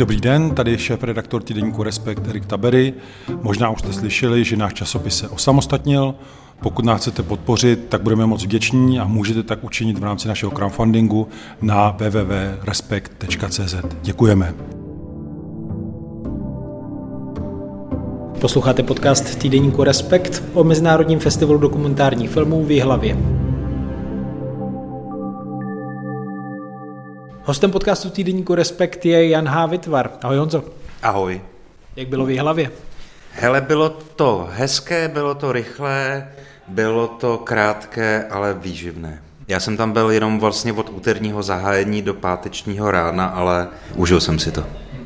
Dobrý den, tady je šéf redaktor týdeníku Respekt Erik Tabery. Možná už jste slyšeli, že náš časopis se osamostatnil. Pokud nás chcete podpořit, tak budeme moc vděční a můžete tak učinit v rámci našeho crowdfundingu na www.respekt.cz. Děkujeme. Posloucháte podcast týdeníku Respekt o Mezinárodním festivalu dokumentárních filmů v Jihlavě. Hostem podcastu týdeníku Respekt je Jan H. Vitvar. Ahoj Honzo. Ahoj. Jak bylo v Jihlavě? Hele, bylo to hezké, bylo to rychlé, bylo to krátké, ale výživné. Já jsem tam byl jenom vlastně od úterního zahájení do pátečního rána, ale užil jsem si to.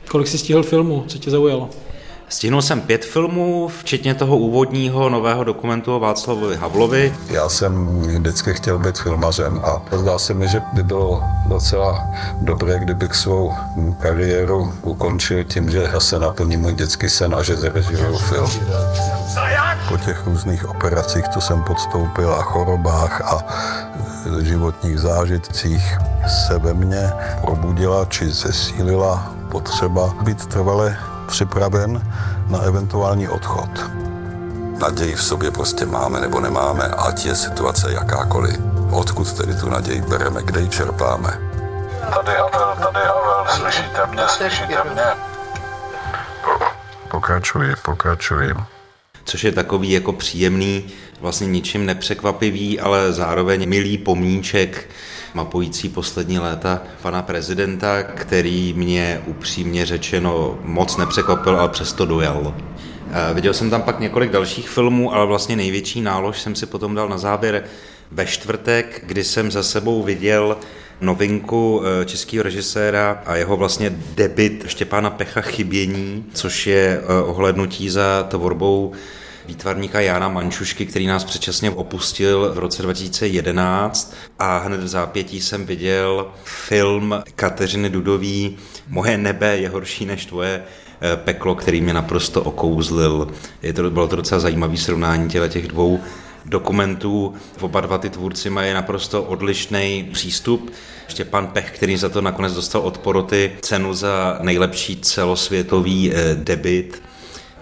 Kolik jsi stihl filmu? Co tě zaujalo? Stihnul jsem pět filmů, včetně toho úvodního nového dokumentu o Václavovi Havlovi. Já jsem vždycky chtěl být filmařem a zdá se mi, že by bylo docela dobré, kdybych svou kariéru ukončil tím, že se naplní můj dětský sen a že zarežíruju film. Po těch různých operacích, co jsem podstoupil a chorobách a životních zážitcích se ve mně probudila či zesílila potřeba být trvale připraven na eventuální odchod. Naději v sobě prostě máme nebo nemáme, ať je situace jakákoliv. Odkud tedy tu naději bereme, kde ji čerpáme? Tady Havel, tady Havel, slyšíte mě, slyšíte mě? Pokračuji, pokračuji. Což je takový jako příjemný, vlastně ničím nepřekvapivý, ale zároveň milý pomníček mapující poslední léta pana prezidenta, který mě upřímně řečeno moc nepřekvapil, ale přesto dojel. Viděl jsem tam pak několik dalších filmů, ale vlastně největší nálož jsem si potom dal na závěr ve čtvrtek, kdy jsem za sebou viděl novinku eh, českého režiséra a jeho vlastně debit Štěpána Pecha Chybění, což je eh, ohlednutí za tvorbou výtvarníka Jana Mančušky, který nás předčasně opustil v roce 2011 a hned v zápětí jsem viděl film Kateřiny Dudový Moje nebe je horší než tvoje eh, peklo, který mě naprosto okouzlil. Je to, bylo to docela zajímavé srovnání těch dvou dokumentů. Oba dva ty tvůrci mají naprosto odlišný přístup. Štěpán Pech, který za to nakonec dostal od poroty cenu za nejlepší celosvětový eh, debit,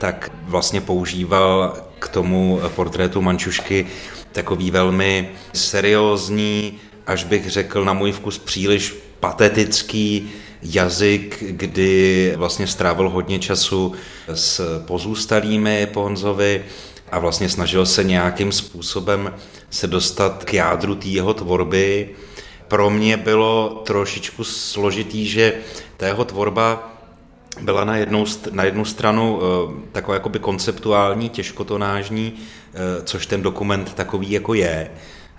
tak vlastně používal k tomu portrétu Mančušky takový velmi seriózní, až bych řekl na můj vkus příliš patetický jazyk, kdy vlastně strávil hodně času s pozůstalými po Honzovi a vlastně snažil se nějakým způsobem se dostat k jádru té jeho tvorby. Pro mě bylo trošičku složitý, že ta jeho tvorba byla na jednu, na jednu stranu uh, taková jakoby konceptuální, těžkotonážní, uh, což ten dokument takový jako je.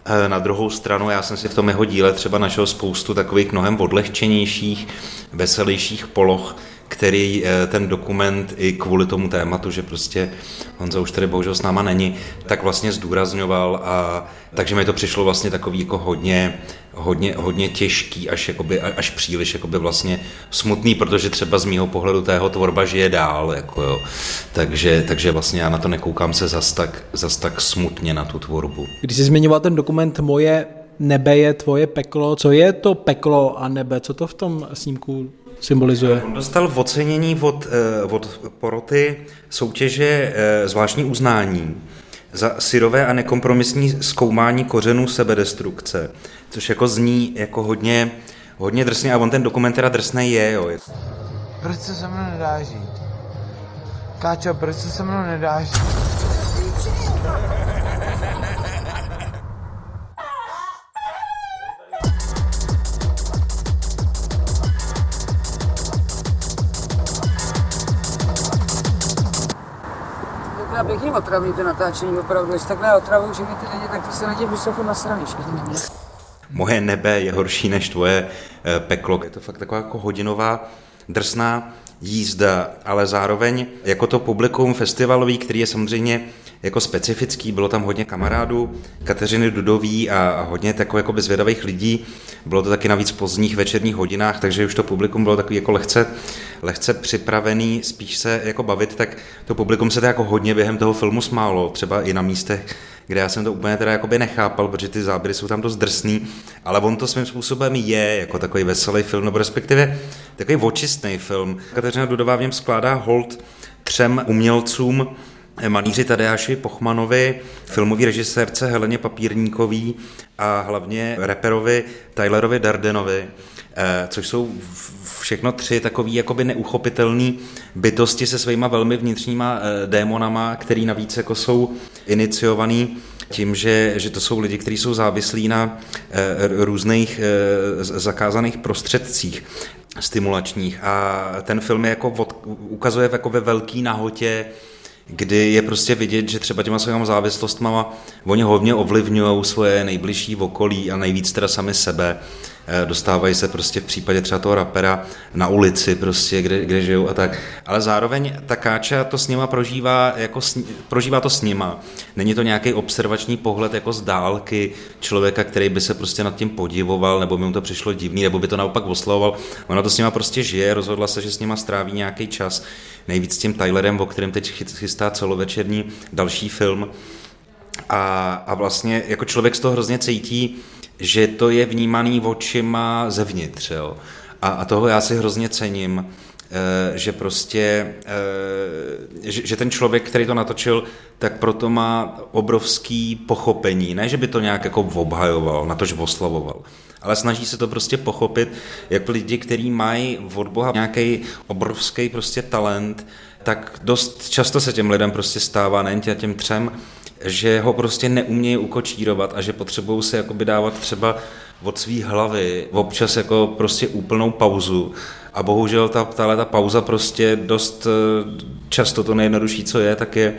Uh, na druhou stranu já jsem si v tom jeho díle třeba našel spoustu takových mnohem odlehčenějších, veselějších poloh, který ten dokument i kvůli tomu tématu, že prostě Honza už tady bohužel s náma není, tak vlastně zdůrazňoval a takže mi to přišlo vlastně takový jako hodně, hodně, hodně těžký, až, jakoby, až příliš jakoby vlastně smutný, protože třeba z mýho pohledu tého tvorba žije dál, jako jo. Takže, takže vlastně já na to nekoukám se zas tak, zas tak smutně na tu tvorbu. Když jsi zmiňoval ten dokument Moje nebe je tvoje peklo, co je to peklo a nebe, co to v tom snímku symbolizuje? On dostal ocenění od, eh, od poroty soutěže eh, zvláštní uznání za syrové a nekompromisní zkoumání kořenů sebedestrukce, což jako zní jako hodně, hodně drsně a on ten dokument teda drsný je, jo. Proč se se mnou nedá žít? Káčo, proč se se mnou nedá žít? Pěkně otravný to natáčení, opravdu. Jestli takhle otravují všechny ty lidi, tak to se na těch jsou na straně všichni. Moje nebe je horší než tvoje eh, peklo. Je to fakt taková jako hodinová, drsná jízda, ale zároveň jako to publikum festivalový, který je samozřejmě jako specifický, bylo tam hodně kamarádů, Kateřiny Dudový a hodně takových jako zvědavých lidí. Bylo to taky navíc v pozdních večerních hodinách, takže už to publikum bylo takový jako lehce, lehce připravený spíš se jako bavit, tak to publikum se to jako hodně během toho filmu smálo, třeba i na místech, kde já jsem to úplně teda jakoby nechápal, protože ty záběry jsou tam dost drsný, ale on to svým způsobem je jako takový veselý film, nebo respektive takový očistný film. Kateřina Dudová v něm skládá hold třem umělcům, malíři Tadeáši Pochmanovi, filmový režisérce Heleně Papírníkový a hlavně reperovi Tylerovi Dardenovi, což jsou všechno tři takový jakoby neuchopitelný bytosti se svýma velmi vnitřníma eh, démonama, který navíc jako jsou iniciovaný tím, že, že to jsou lidi, kteří jsou závislí na e, různých zakázaných prostředcích stimulačních a ten film je jako od, ukazuje jako ve velký nahotě kdy je prostě vidět, že třeba těma svýma závislostma oni hodně ovlivňují svoje nejbližší okolí a nejvíc teda sami sebe. Eh, dostávají se prostě v případě třeba toho rapera na ulici prostě, kde, kde žijou a tak. Ale zároveň ta káča to s nima prožívá, jako s, prožívá to s nima. Není to nějaký observační pohled jako z dálky člověka, který by se prostě nad tím podivoval, nebo by mu to přišlo divný, nebo by to naopak oslavoval. Ona to s nima prostě žije, rozhodla se, že s nima stráví nějaký čas. Nejvíc s tím Tylerem, o kterém teď chystá celovečerní další film. A, a vlastně jako člověk z toho hrozně cítí, že to je vnímaný očima zevnitř. Jo? A, a toho já si hrozně cením, eh, že prostě, eh, že, ten člověk, který to natočil, tak proto má obrovský pochopení. Ne, že by to nějak jako obhajoval, na tož oslavoval, ale snaží se to prostě pochopit, jak lidi, kteří mají od Boha nějaký obrovský prostě talent, tak dost často se těm lidem prostě stává, nejen těm třem, že ho prostě neumějí ukočírovat a že potřebují se jakoby dávat třeba od své hlavy občas jako prostě úplnou pauzu. A bohužel ta, tahle ta pauza prostě dost eh, často to nejjednodušší, co je, tak je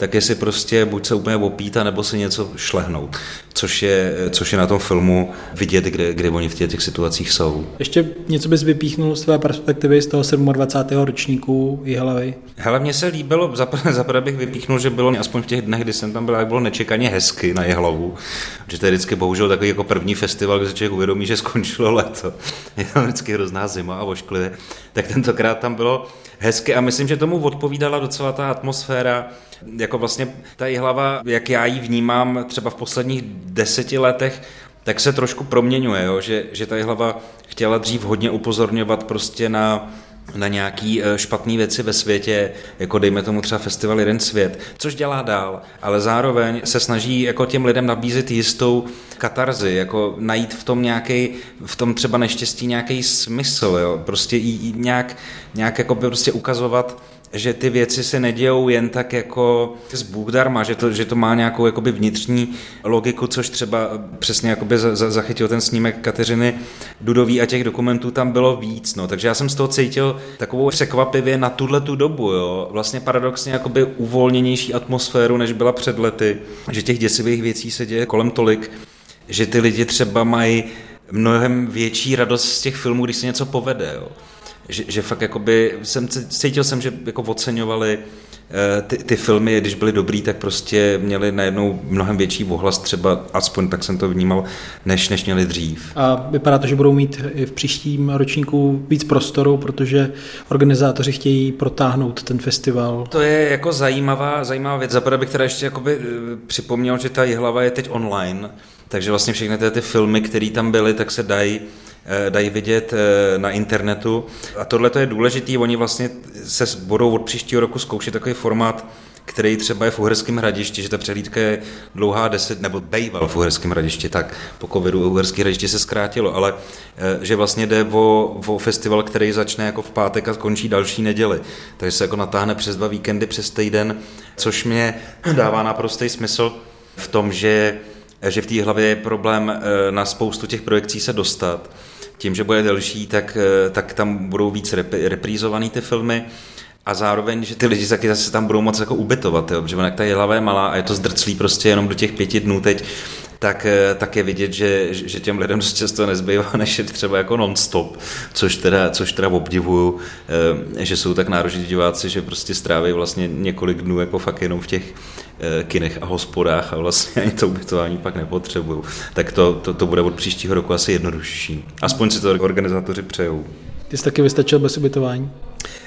tak je si prostě buď se úplně opít, nebo si něco šlehnout, což je, což je na tom filmu vidět, kde, kde oni v těch, těch situacích jsou. Ještě něco bys vypíchnul z tvé perspektivy z toho 27. ročníku Jihlavy? Hele, mně se líbilo, zaprvé bych vypíchnul, že bylo aspoň v těch dnech, kdy jsem tam byl, jak bylo nečekaně hezky na Jihlavu, že to je vždycky bohužel takový jako první festival, kde se člověk uvědomí, že skončilo léto. Je tam vždycky hrozná zima a ošklivě. Tak tentokrát tam bylo hezky a myslím, že tomu odpovídala docela ta atmosféra, jako vlastně ta hlava, jak já ji vnímám třeba v posledních deseti letech, tak se trošku proměňuje, jo? Že, že ta hlava chtěla dřív hodně upozorňovat prostě na na nějaký eh, špatné věci ve světě, jako dejme tomu třeba festival Jeden svět, což dělá dál, ale zároveň se snaží jako těm lidem nabízet jistou katarzi, jako najít v tom nějaký, v tom třeba neštěstí nějaký smysl, jo? prostě i, i nějak, nějak jako prostě ukazovat, že ty věci se nedějou jen tak jako z Bůh darma, že to, že to má nějakou jakoby vnitřní logiku, což třeba přesně jakoby za, za, zachytil ten snímek Kateřiny Dudový a těch dokumentů tam bylo víc, no. takže já jsem z toho cítil takovou překvapivě na tuhle tu dobu, jo. vlastně paradoxně jakoby uvolněnější atmosféru, než byla před lety, že těch děsivých věcí se děje kolem tolik, že ty lidi třeba mají mnohem větší radost z těch filmů, když se něco povede, jo že, že fakt jakoby, jsem, cítil jsem, že jako oceňovali eh, ty, ty filmy, když byly dobrý, tak prostě měli najednou mnohem větší ohlas, třeba aspoň tak jsem to vnímal, než, než měli dřív. A vypadá to, že budou mít i v příštím ročníku víc prostoru, protože organizátoři chtějí protáhnout ten festival. To je jako zajímavá, zajímavá věc. Zaprvé bych teda ještě jakoby eh, připomněl, že ta jihlava je teď online, takže vlastně všechny ty, ty filmy, které tam byly, tak se dají dají vidět eh, na internetu. A tohle je důležité, oni vlastně se budou od příštího roku zkoušet takový formát, který třeba je v Uherském hradišti, že ta přehlídka je dlouhá deset, nebo bejval v Uherském hradišti, tak po covidu Uherské hradiště se zkrátilo, ale eh, že vlastně jde o, o festival, který začne jako v pátek a skončí další neděli. Takže se jako natáhne přes dva víkendy, přes týden, což mě dává naprostý smysl v tom, že že v té hlavě je problém na spoustu těch projekcí se dostat tím, že bude delší, tak, eh, tak tam budou víc rep, ty filmy. A zároveň, že ty lidi taky zase tam budou moc jako ubytovat, jo, protože jak ta jelava je malá a je to zdrclý prostě jenom do těch pěti dnů teď, tak, eh, tak je vidět, že, že těm lidem dost často nezbývá, než je třeba jako non-stop, což teda, což teda obdivuju, eh, že jsou tak nároční diváci, že prostě stráví vlastně několik dnů jako fakt jenom v těch kinech a hospodách a vlastně ani to ubytování pak nepotřebuju. Tak to, to, to bude od příštího roku asi jednodušší. Aspoň si to organizátoři přejou. Ty jsi taky vystačil bez ubytování?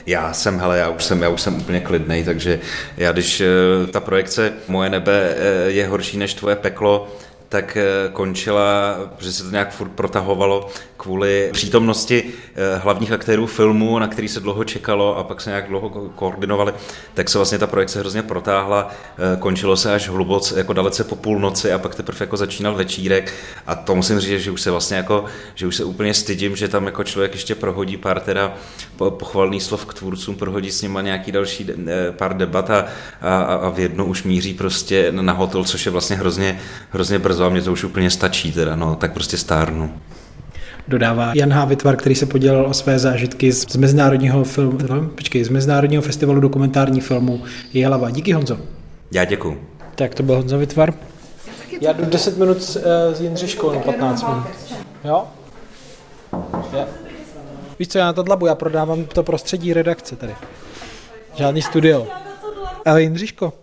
Já jsem, hele, já už jsem, já už jsem úplně klidnej, takže já když eh, ta projekce Moje nebe eh, je horší než tvoje peklo, tak eh, končila, protože se to nějak furt protahovalo kvůli přítomnosti eh, hlavních aktérů filmu, na který se dlouho čekalo a pak se nějak dlouho koordinovali, tak se vlastně ta projekce hrozně protáhla, eh, končilo se až hluboce, jako dalece po půlnoci a pak teprve jako začínal večírek. A to musím říct, že už se vlastně jako, že už se úplně stydím, že tam jako člověk ještě prohodí pár teda pochvalný slov k tvůrcům, prohodí s nima nějaký další pár debat a, a, a v jednu už míří prostě na hotel, což je vlastně hrozně, hrozně brzo a mě to už úplně stačí teda, no, tak prostě stárnu dodává Jan H. Vytvar, který se podělil o své zážitky z, z mezinárodního filmu, no, počkej, z mezinárodního festivalu dokumentární filmu Jihlava. Díky Honzo. Já děkuji. Tak to byl Honzo Vytvar. Já jdu 10 minut s, uh, s Jindřiškou, no 15 minut. Jo? Je. Víš co, já na to dlabu, já prodávám to prostředí redakce tady. Žádný studio. Ale Jindřiško,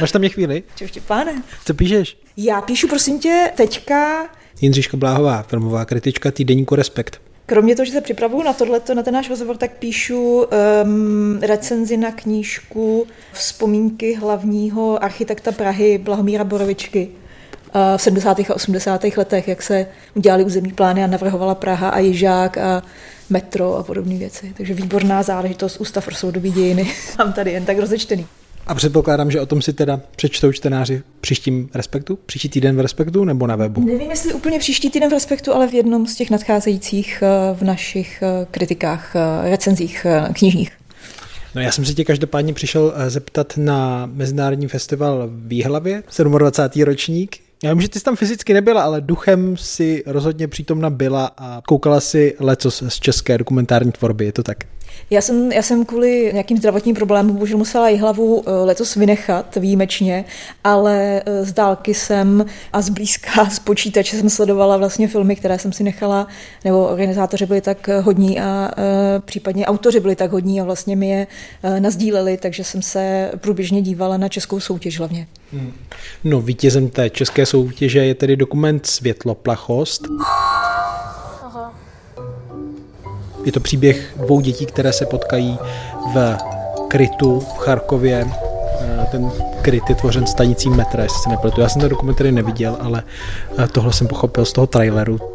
máš tam mě chvíli? Čau, Štěpáne. Co píšeš? Já píšu, prosím tě, teďka Jindřiška Bláhová, filmová kritička týdeníku Respekt. Kromě toho, že se připravuju na tohleto, na ten náš rozhovor, tak píšu um, recenzi na knížku Vzpomínky hlavního architekta Prahy Blahomíra Borovičky uh, v 70. a 80. letech, jak se udělali územní plány a navrhovala Praha a Jižák a metro a podobné věci. Takže výborná záležitost Ústav pro soudobí dějiny. Mám tady jen tak rozečtený. A předpokládám, že o tom si teda přečtou čtenáři příštím Respektu? Příští týden v Respektu nebo na webu? Nevím, jestli úplně příští týden v Respektu, ale v jednom z těch nadcházejících eh, v našich eh, kritikách, eh, recenzích knižních. No já jsem si tě každopádně přišel zeptat na Mezinárodní festival v Výhlavě, 27. ročník. Já vím, že ty jsi tam fyzicky nebyla, ale duchem si rozhodně přítomna byla a koukala si lecos z české dokumentární tvorby, je to tak? Já jsem, já jsem kvůli nějakým zdravotním problémům bohužel musela i hlavu eh, letos vynechat výjimečně, ale eh, z dálky jsem a zblízka z počítače jsem sledovala vlastně filmy, které jsem si nechala, nebo organizátoři byli tak hodní a případně autoři byli tak hodní a vlastně mi je nazdíleli, takže jsem se průběžně dívala na českou soutěž hlavně. Hmm. No, vítězem té české soutěže je tedy dokument Světloplachost. Je to příběh dvou dětí, které se potkají v krytu v Charkově. Eh, ten kryt je tvořen stanicí metra, jestli se nepletu. Já jsem ten dokument tady neviděl, ale eh, tohle jsem pochopil z toho traileru.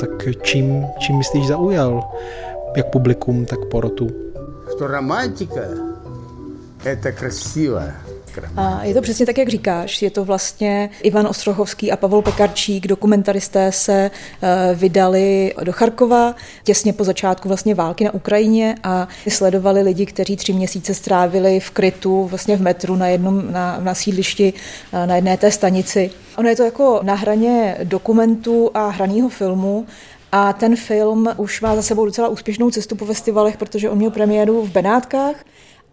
Tak čím, čím myslíš zaujal jak publikum, tak porotu? To romantika, to krásivá. A je to přesně tak, jak říkáš. Je to vlastně Ivan Ostrohovský a Pavel Pekarčík, dokumentaristé se eh, vydali do Charkova těsně po začátku vlastně války na Ukrajině a sledovali lidi, kteří tři měsíce strávili v krytu, vlastně v metru na jednom na, na sídlišti, eh, na jedné té stanici. Ono je to jako na hraně dokumentu a hraného filmu, a ten film už má za sebou docela úspěšnou cestu po festivalech, protože on měl premiéru v Benátkách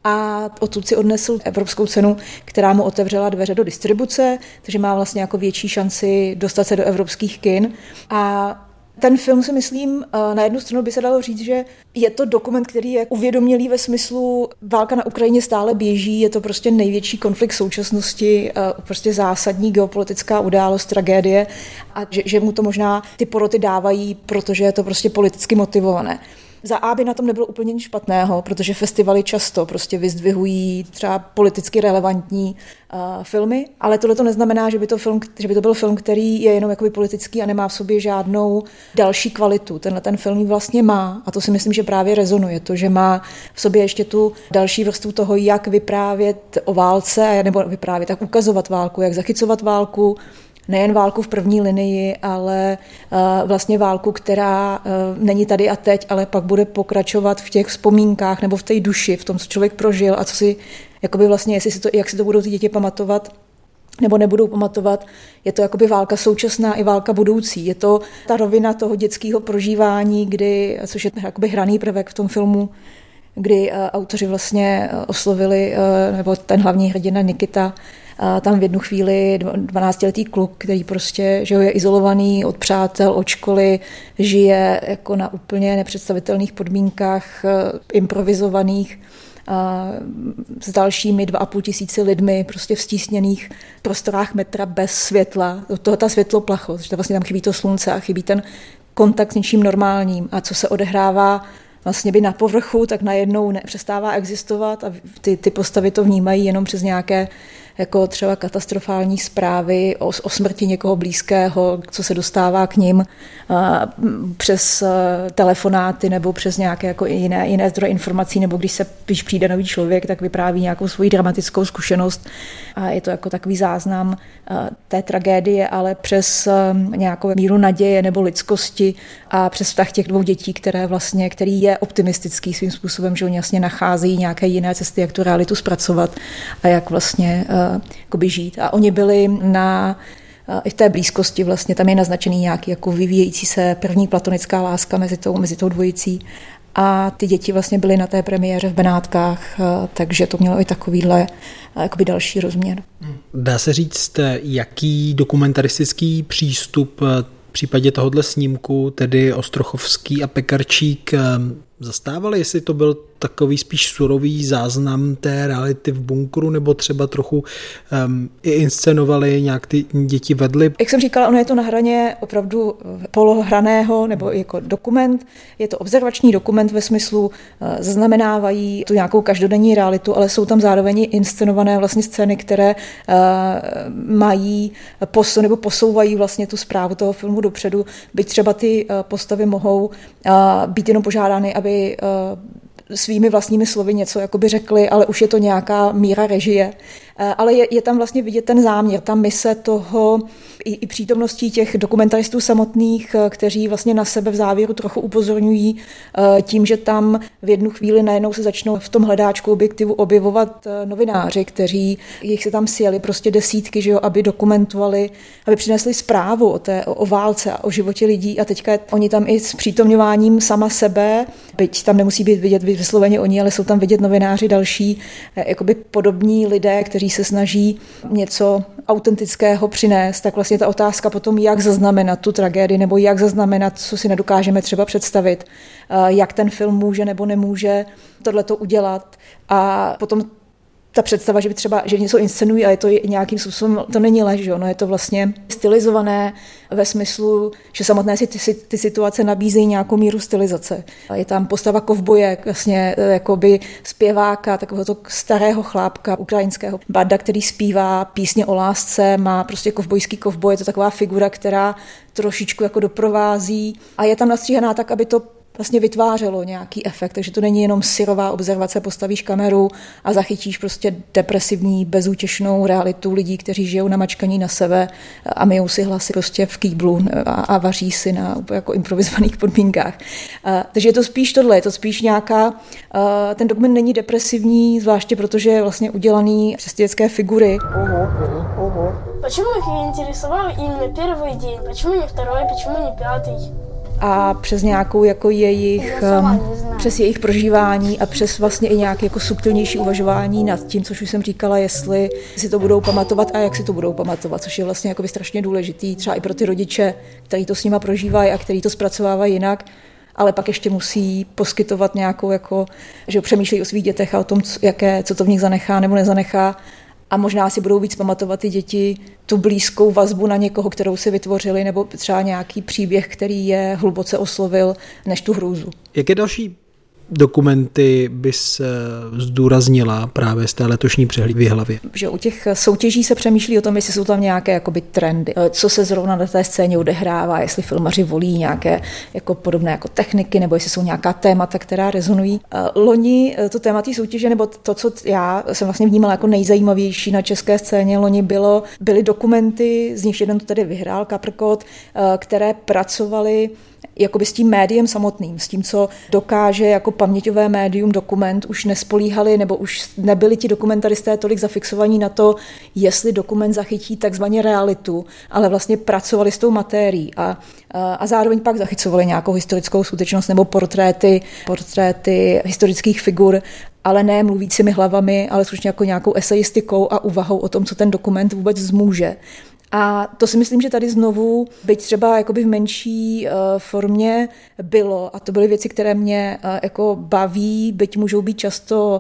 a odtud si odnesl evropskou cenu, která mu otevřela dveře do distribuce, takže má vlastně jako větší šanci dostat se do evropských kin. A ten film si myslím, eh, na jednu stranu by se dalo říct, že je to dokument, který je uvědomělý ve smyslu, válka na Ukrajině stále běží, je to prostě největší konflikt současnosti, eh, prostě zásadní geopolitická událost, tragédie a že, že mu to možná ty poroty dávají, protože je to prostě politicky motivované. Za A by na tom nebylo úplně nic špatného, protože festivaly často prostě vyzdvihují třeba politicky relevantní uh, filmy, ale tohle to neznamená, že by to, film, že by to byl film, který je jenom jakoby politický a nemá v sobě žádnou další kvalitu. Tenhle ten film vlastně má a to si myslím, že právě rezonuje. To, že má v sobě ještě tu další vrstvu toho, jak vyprávět o válce, nebo vyprávět, tak ukazovat válku, jak zachycovat válku, nejen válku v první linii, ale eh, vlastně válku, která eh, není tady a teď, ale pak bude pokračovat v těch vzpomínkách nebo v té duši, v tom, co člověk prožil a co si, jakoby vlastně, jestli si to, jak si to budou ty děti pamatovat, nebo nebudou pamatovat. Je to jakoby válka současná i válka budoucí. Je to ta rovina toho dětského prožívání, kdy, což je jakoby hraný prvek v tom filmu, kdy uh, autoři vlastně oslovili, nebo ten hlavní hrdina Nikita, tam v jednu chvíli 12-letý kluk, který prostě že je izolovaný od přátel, od školy, žije jako na úplně nepředstavitelných podmínkách, eh, improvizovaných, s dalšími dva a půl tisíci lidmi prostě v stísněných prostorách metra bez světla. Toho ta světloplachost, že vlastně tam chybí to slunce a chybí ten kontakt s něčím normálním. A co se odehrává vlastně by na povrchu, tak najednou nepřestává existovat a ty, ty postavy to vnímají jenom přes nějaké jako třeba katastrofální zprávy o, o smrti někoho blízkého, co se dostává k ním přes telefonáty nebo přes nějaké jako jiné, jiné zdroje informací, nebo když se když přijde nový člověk, tak vypráví nějakou svoji dramatickou zkušenost. A je to jako takový záznam té tragédie, ale přes nějakou míru naděje nebo lidskosti a přes vztah těch dvou dětí, které vlastně, který je optimistický svým způsobem, že oni jasně nacházejí nějaké jiné cesty, jak tu realitu zpracovat a jak vlastně uh, žít. A oni byli na i v té blízkosti vlastně tam je naznačený nějaký jako vyvíjející se první platonická láska mezi tou, mezi tou dvojicí. A ty děti vlastně byly na té premiéře v Benátkách, takže to mělo i takovýhle jakoby další rozměr. Dá se říct, jaký dokumentaristický přístup v případě tohohle snímku, tedy Ostrochovský a Pekarčík, zastávali, jestli to byl takový spíš surový záznam té reality v bunkru, nebo třeba trochu um, i inscenovali, nějak ty děti vedly. Jak jsem říkala, ono je to na hraně opravdu polohraného, nebo jako dokument. Je to observační dokument ve smyslu, uh, zaznamenávají tu nějakou každodenní realitu, ale jsou tam zároveň inscenované vlastně scény, které uh, mají posu, nebo posouvají vlastně tu zprávu toho filmu dopředu, byť třeba ty postavy mohou uh, být jenom požádány, aby uh, svými vlastními slovy něco jakoby řekli, ale už je to nějaká míra režie. Eh, ale je, je tam vlastně vidět ten záměr, ta mise toho i, i přítomností těch dokumentaristů samotných, eh, kteří vlastně na sebe v závěru trochu upozorňují eh, tím, že tam v jednu chvíli najednou se začnou v tom hledáčku objektivu objevovat novináři, kteří jich se tam sjeli prostě desítky, že jo, aby dokumentovali, aby přinesli zprávu o, té, o, válce a o životě lidí. A teďka oni tam i s přítomňováním sama sebe, byť tam nemusí být vidět vysloveně oni, ale jsou tam vidět novináři další, jakoby podobní lidé, kteří se snaží něco autentického přinést, tak vlastně ta otázka potom, jak zaznamenat tu tragédii, nebo jak zaznamenat, co si nedokážeme třeba představit, eh, jak ten film může nebo nemůže tohleto udělat. A potom ta představa, že by třeba, že něco inscenují a je to nějakým způsobem, to není lež? No, je to vlastně stylizované ve smyslu, že samotné si ty, ty situace nabízejí nějakou míru stylizace. Je tam postava kovboje, vlastně e, jakoby zpěváka, takového to starého chlápka ukrajinského, Barda, který zpívá písně o lásce, má prostě kovbojský kovboj, je to taková figura, která trošičku jako doprovází a je tam nastříhaná tak, aby to vlastně vytvářelo nějaký efekt, takže to není jenom syrová observace, postavíš kameru a zachytíš prostě depresivní, bezútěšnou realitu lidí, kteří žijou na mačkaní na sebe a myjou si hlasy prostě v kýblu a, a vaří si na jako improvizovaných podmínkách. A, takže je to spíš tohle, je to spíš nějaká, a, ten dokument není depresivní, zvláště protože je vlastně udělaný přes dětské figury. Почему их интересовал именно первый день? Почему не второй? Почему не пятый? A přes nějakou jako jejich, um, přes jejich prožívání a přes vlastně i nějaké jako subtilnější uvažování nad tím, což už jsem říkala, jestli si to budou pamatovat a jak si to budou pamatovat, což je vlastně jako strašně důležitý třeba i pro ty rodiče, kteří to s nima prožívají a kteří to zpracovávají jinak, ale pak ještě musí poskytovat nějakou, jako, že přemýšlejí o svých dětech a o tom, co, jaké, co to v nich zanechá nebo nezanechá a možná si budou víc pamatovat ty děti tu blízkou vazbu na někoho, kterou si vytvořili, nebo třeba nějaký příběh, který je hluboce oslovil, než tu hrůzu. Jak je další dokumenty bys eh, zdůraznila právě z té letošní přehlídky hlavě? Že u těch soutěží se přemýšlí o tom, jestli jsou tam nějaké jakoby, trendy, eh, co se zrovna na té scéně odehrává, jestli filmaři volí nějaké jako podobné jako techniky, nebo jestli jsou nějaká témata, která rezonují. Eh, loni to téma té soutěže, nebo to, co já jsem vlastně vnímala jako nejzajímavější na české scéně, loni bylo, byly dokumenty, z nich jeden to tedy vyhrál, Kaprkot, které pracovaly jakoby s tím médiem samotným, s tím, co dokáže jako paměťové médium dokument, už nespolíhali nebo už nebyli ti dokumentaristé tolik zafixovaní na to, jestli dokument zachytí takzvaně realitu, ale vlastně pracovali s tou matérií a, a zároveň pak zachycovali nějakou historickou skutečnost nebo portréty, portréty historických figur ale ne mluvícími hlavami, ale skutečně jako nějakou esejistikou a úvahou o tom, co ten dokument vůbec zmůže. A to si myslím, že tady znovu, byť třeba jakoby v menší uh, formě bylo, a to byly věci, které mě uh, jako baví, byť můžou být často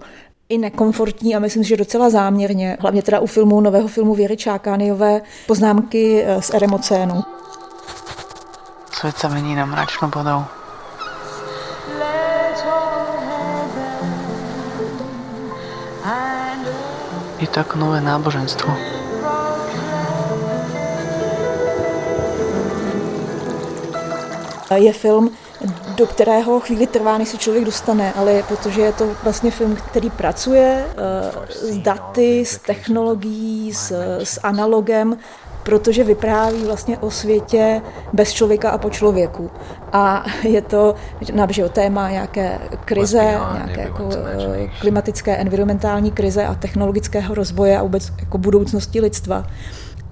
i nekomfortní a myslím, že docela záměrně, hlavně teda u filmu, nového filmu Věry Čákányové, poznámky eh, z Eremocénu. Svět se mění na mračnou bodou. Je to jako nové náboženstvo. Je film, do kterého chvíli trvá, než se člověk dostane, ale protože je to vlastně film, který pracuje uh, s daty, s technologií, s, s analogem, protože vypráví vlastně o světě bez člověka a po člověku. A je to že téma nějaké krize, nějaké jako eh, klimatické, environmentální krize a technologického rozvoje a vůbec jako budoucnosti lidstva.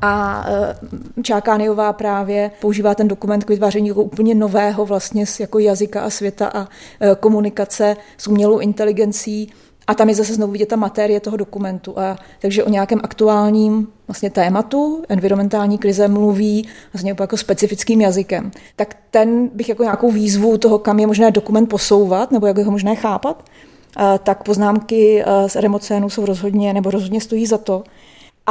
A eh, Čákániová právě používá ten dokument k vytváření jako úplně nového vlastně jako jazyka a světa a eh, komunikace s umělou inteligencí. A tam je zase znovu vidět ta matérie toho dokumentu. A takže o nějakém aktuálním vlastně tématu environmentální krize mluví vlastně jako specifickým jazykem. Tak ten bych jako nějakou výzvu toho, kam je možné dokument posouvat, nebo jak je ho možné chápat, tak poznámky z remocénu jsou rozhodně, nebo rozhodně stojí za to.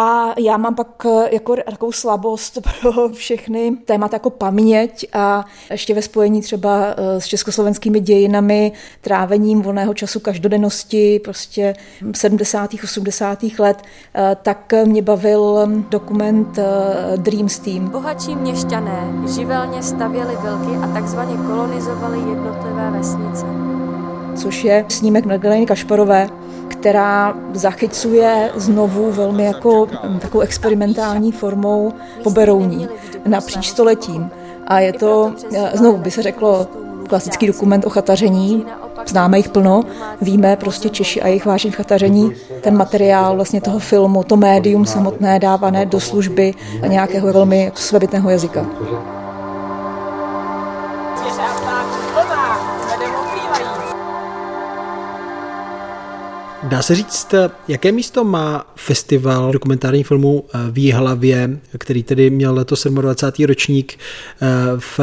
A já mám pak eh, jako takovou slabost pro všechny témata jako paměť a ještě ve spojení třeba eh, s československými dějinami, trávením volného času každodennosti, prostě 70. 80. let, eh, tak mě bavil dokument Dreams Team. Bohatší měšťané živelně stavěli vilky a takzvaně kolonizovali jednotlivé vesnice. Což je snímek Magdaleny Kašparové, která zachycuje znovu velmi jako takovou experimentální formou poberouní napříč stoletím. A je to, znovu by se řeklo, klasický dokument o chataření, známe jich plno, víme prostě Češi a jejich vážení chataření. Ten materiál vlastně toho filmu, to médium samotné dávané do služby nějakého velmi svébytného jazyka. Dá se říct, jaké místo má festival dokumentárních filmů eh, v Jihlavě, který tedy měl letos 27. ročník eh, v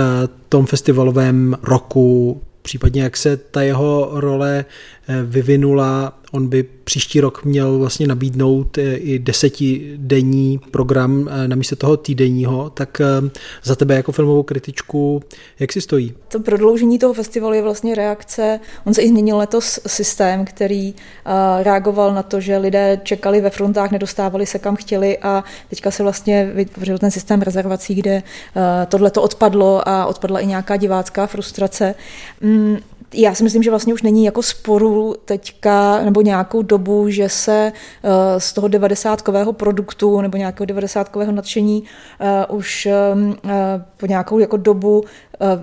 tom festivalovém roku, případně jak se ta jeho role eh, vyvinula On by příští rok měl vlastně nabídnout eh, i desetidenní program eh, na místo toho týdenního, tak eh, za tebe jako filmovou kritičku, jak si stojí? To prodloužení toho festivalu je vlastně reakce, on se i změnil letos systém, který reagoval na to, že lidé čekali ve frontách, nedostávali se kam chtěli a teďka se vlastně vytvořil ten systém rezervací, kde tohle to odpadlo a odpadla i nějaká divácká frustrace. Já si myslím, že vlastně už není jako sporu teďka nebo nějakou dobu, že se eh, z toho devadesátkového produktu nebo nějakého devadesátkového nadšení eh, už eh, po nějakou jako dobu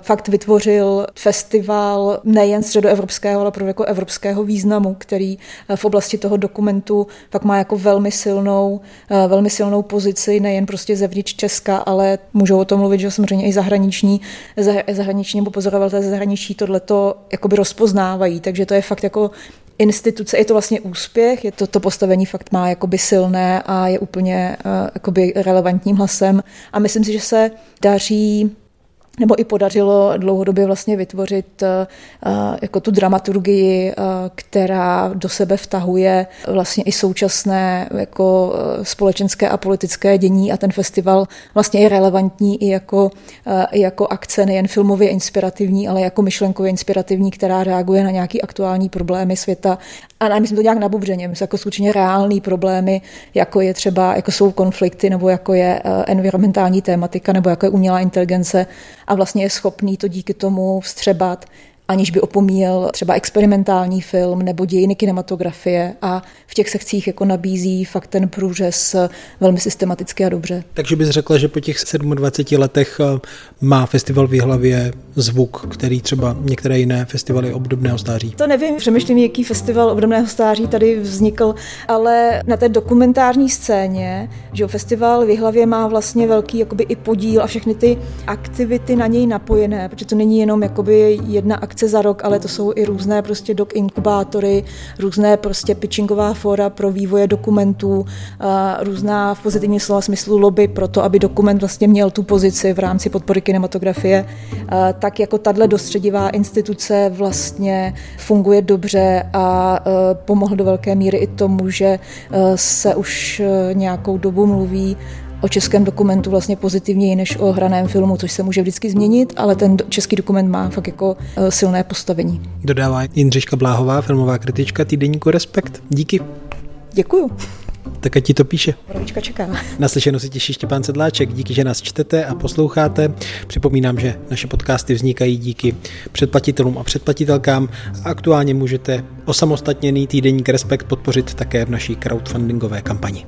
fakt vytvořil festival nejen středoevropského, ale pro jako evropského významu, který eh, v oblasti toho dokumentu pak má jako velmi silnou, eh, velmi silnou pozici, nejen prostě zevnitř Česka, ale můžou o tom mluvit, že samozřejmě i zahraniční, zahraniční nebo pozorovatelé ze zahraničí tohleto jakoby rozpoznávají, takže to je fakt jako instituce, je to vlastně úspěch, je to, to postavení fakt má jakoby silné a je úplně uh, jakoby relevantním hlasem. A myslím si, že se daří nebo i podařilo dlouhodobě vlastně vytvořit eh, eh, jako tu dramaturgii, eh, která do sebe vtahuje vlastně i současné jako společenské a politické dění a ten festival vlastně je relevantní i jako, i jako akce nejen filmově inspirativní, ale jako myšlenkově inspirativní, která reaguje na nějaký aktuální problémy světa a nemyslím to nějak nabubřeně, myslím jako skutečně reální problémy, jako je třeba, jako jsou konflikty, nebo jako je environmentální tématika, nebo jako je umělá inteligence a vlastně je schopný to díky tomu vstřebat aniž by opomíjel třeba experimentální film nebo dějiny kinematografie a v těch sekcích jako nabízí fakt ten průřez velmi systematicky a dobře. Takže bys řekla, že po těch 27 letech eh, má festival v hlavě zvuk, který třeba některé jiné festivaly obdobného stáří? To nevím, přemýšlím, jaký festival obdobného stáří tady vznikl, ale na té dokumentární scéně, že festival v hlavě má vlastně velký jakoby i podíl a všechny ty aktivity na něj napojené, protože to není jenom jakoby jedna akce za rok, ale to jsou i různé prostě dok inkubátory, různé prostě pitchingová fora pro vývoje dokumentů, různá v pozitivním slova smyslu lobby pro to, aby dokument vlastně měl tu pozici v rámci podpory kinematografie, tak jako tahle dostředivá instituce vlastně funguje dobře a pomohl do velké míry i tomu, že se už nějakou dobu mluví o českém dokumentu vlastně pozitivněji než o hraném filmu, což se může vždycky změnit, ale ten český dokument má fakt jako eh, silné postavení. Dodává Jindřiška Bláhová, filmová kritička týdeníku Respekt. Díky. Děkuju. Tak ať ti to píše. Rodička čeká. Naslyšenou si těší Štěpán Sedláček. Díky, že nás čtete a posloucháte. Připomínám, že naše podcasty vznikají díky předplatitelům a předplatitelkám. A aktuálně můžete osamostatněný týdeník Respekt podpořit také v naší crowdfundingové kampani.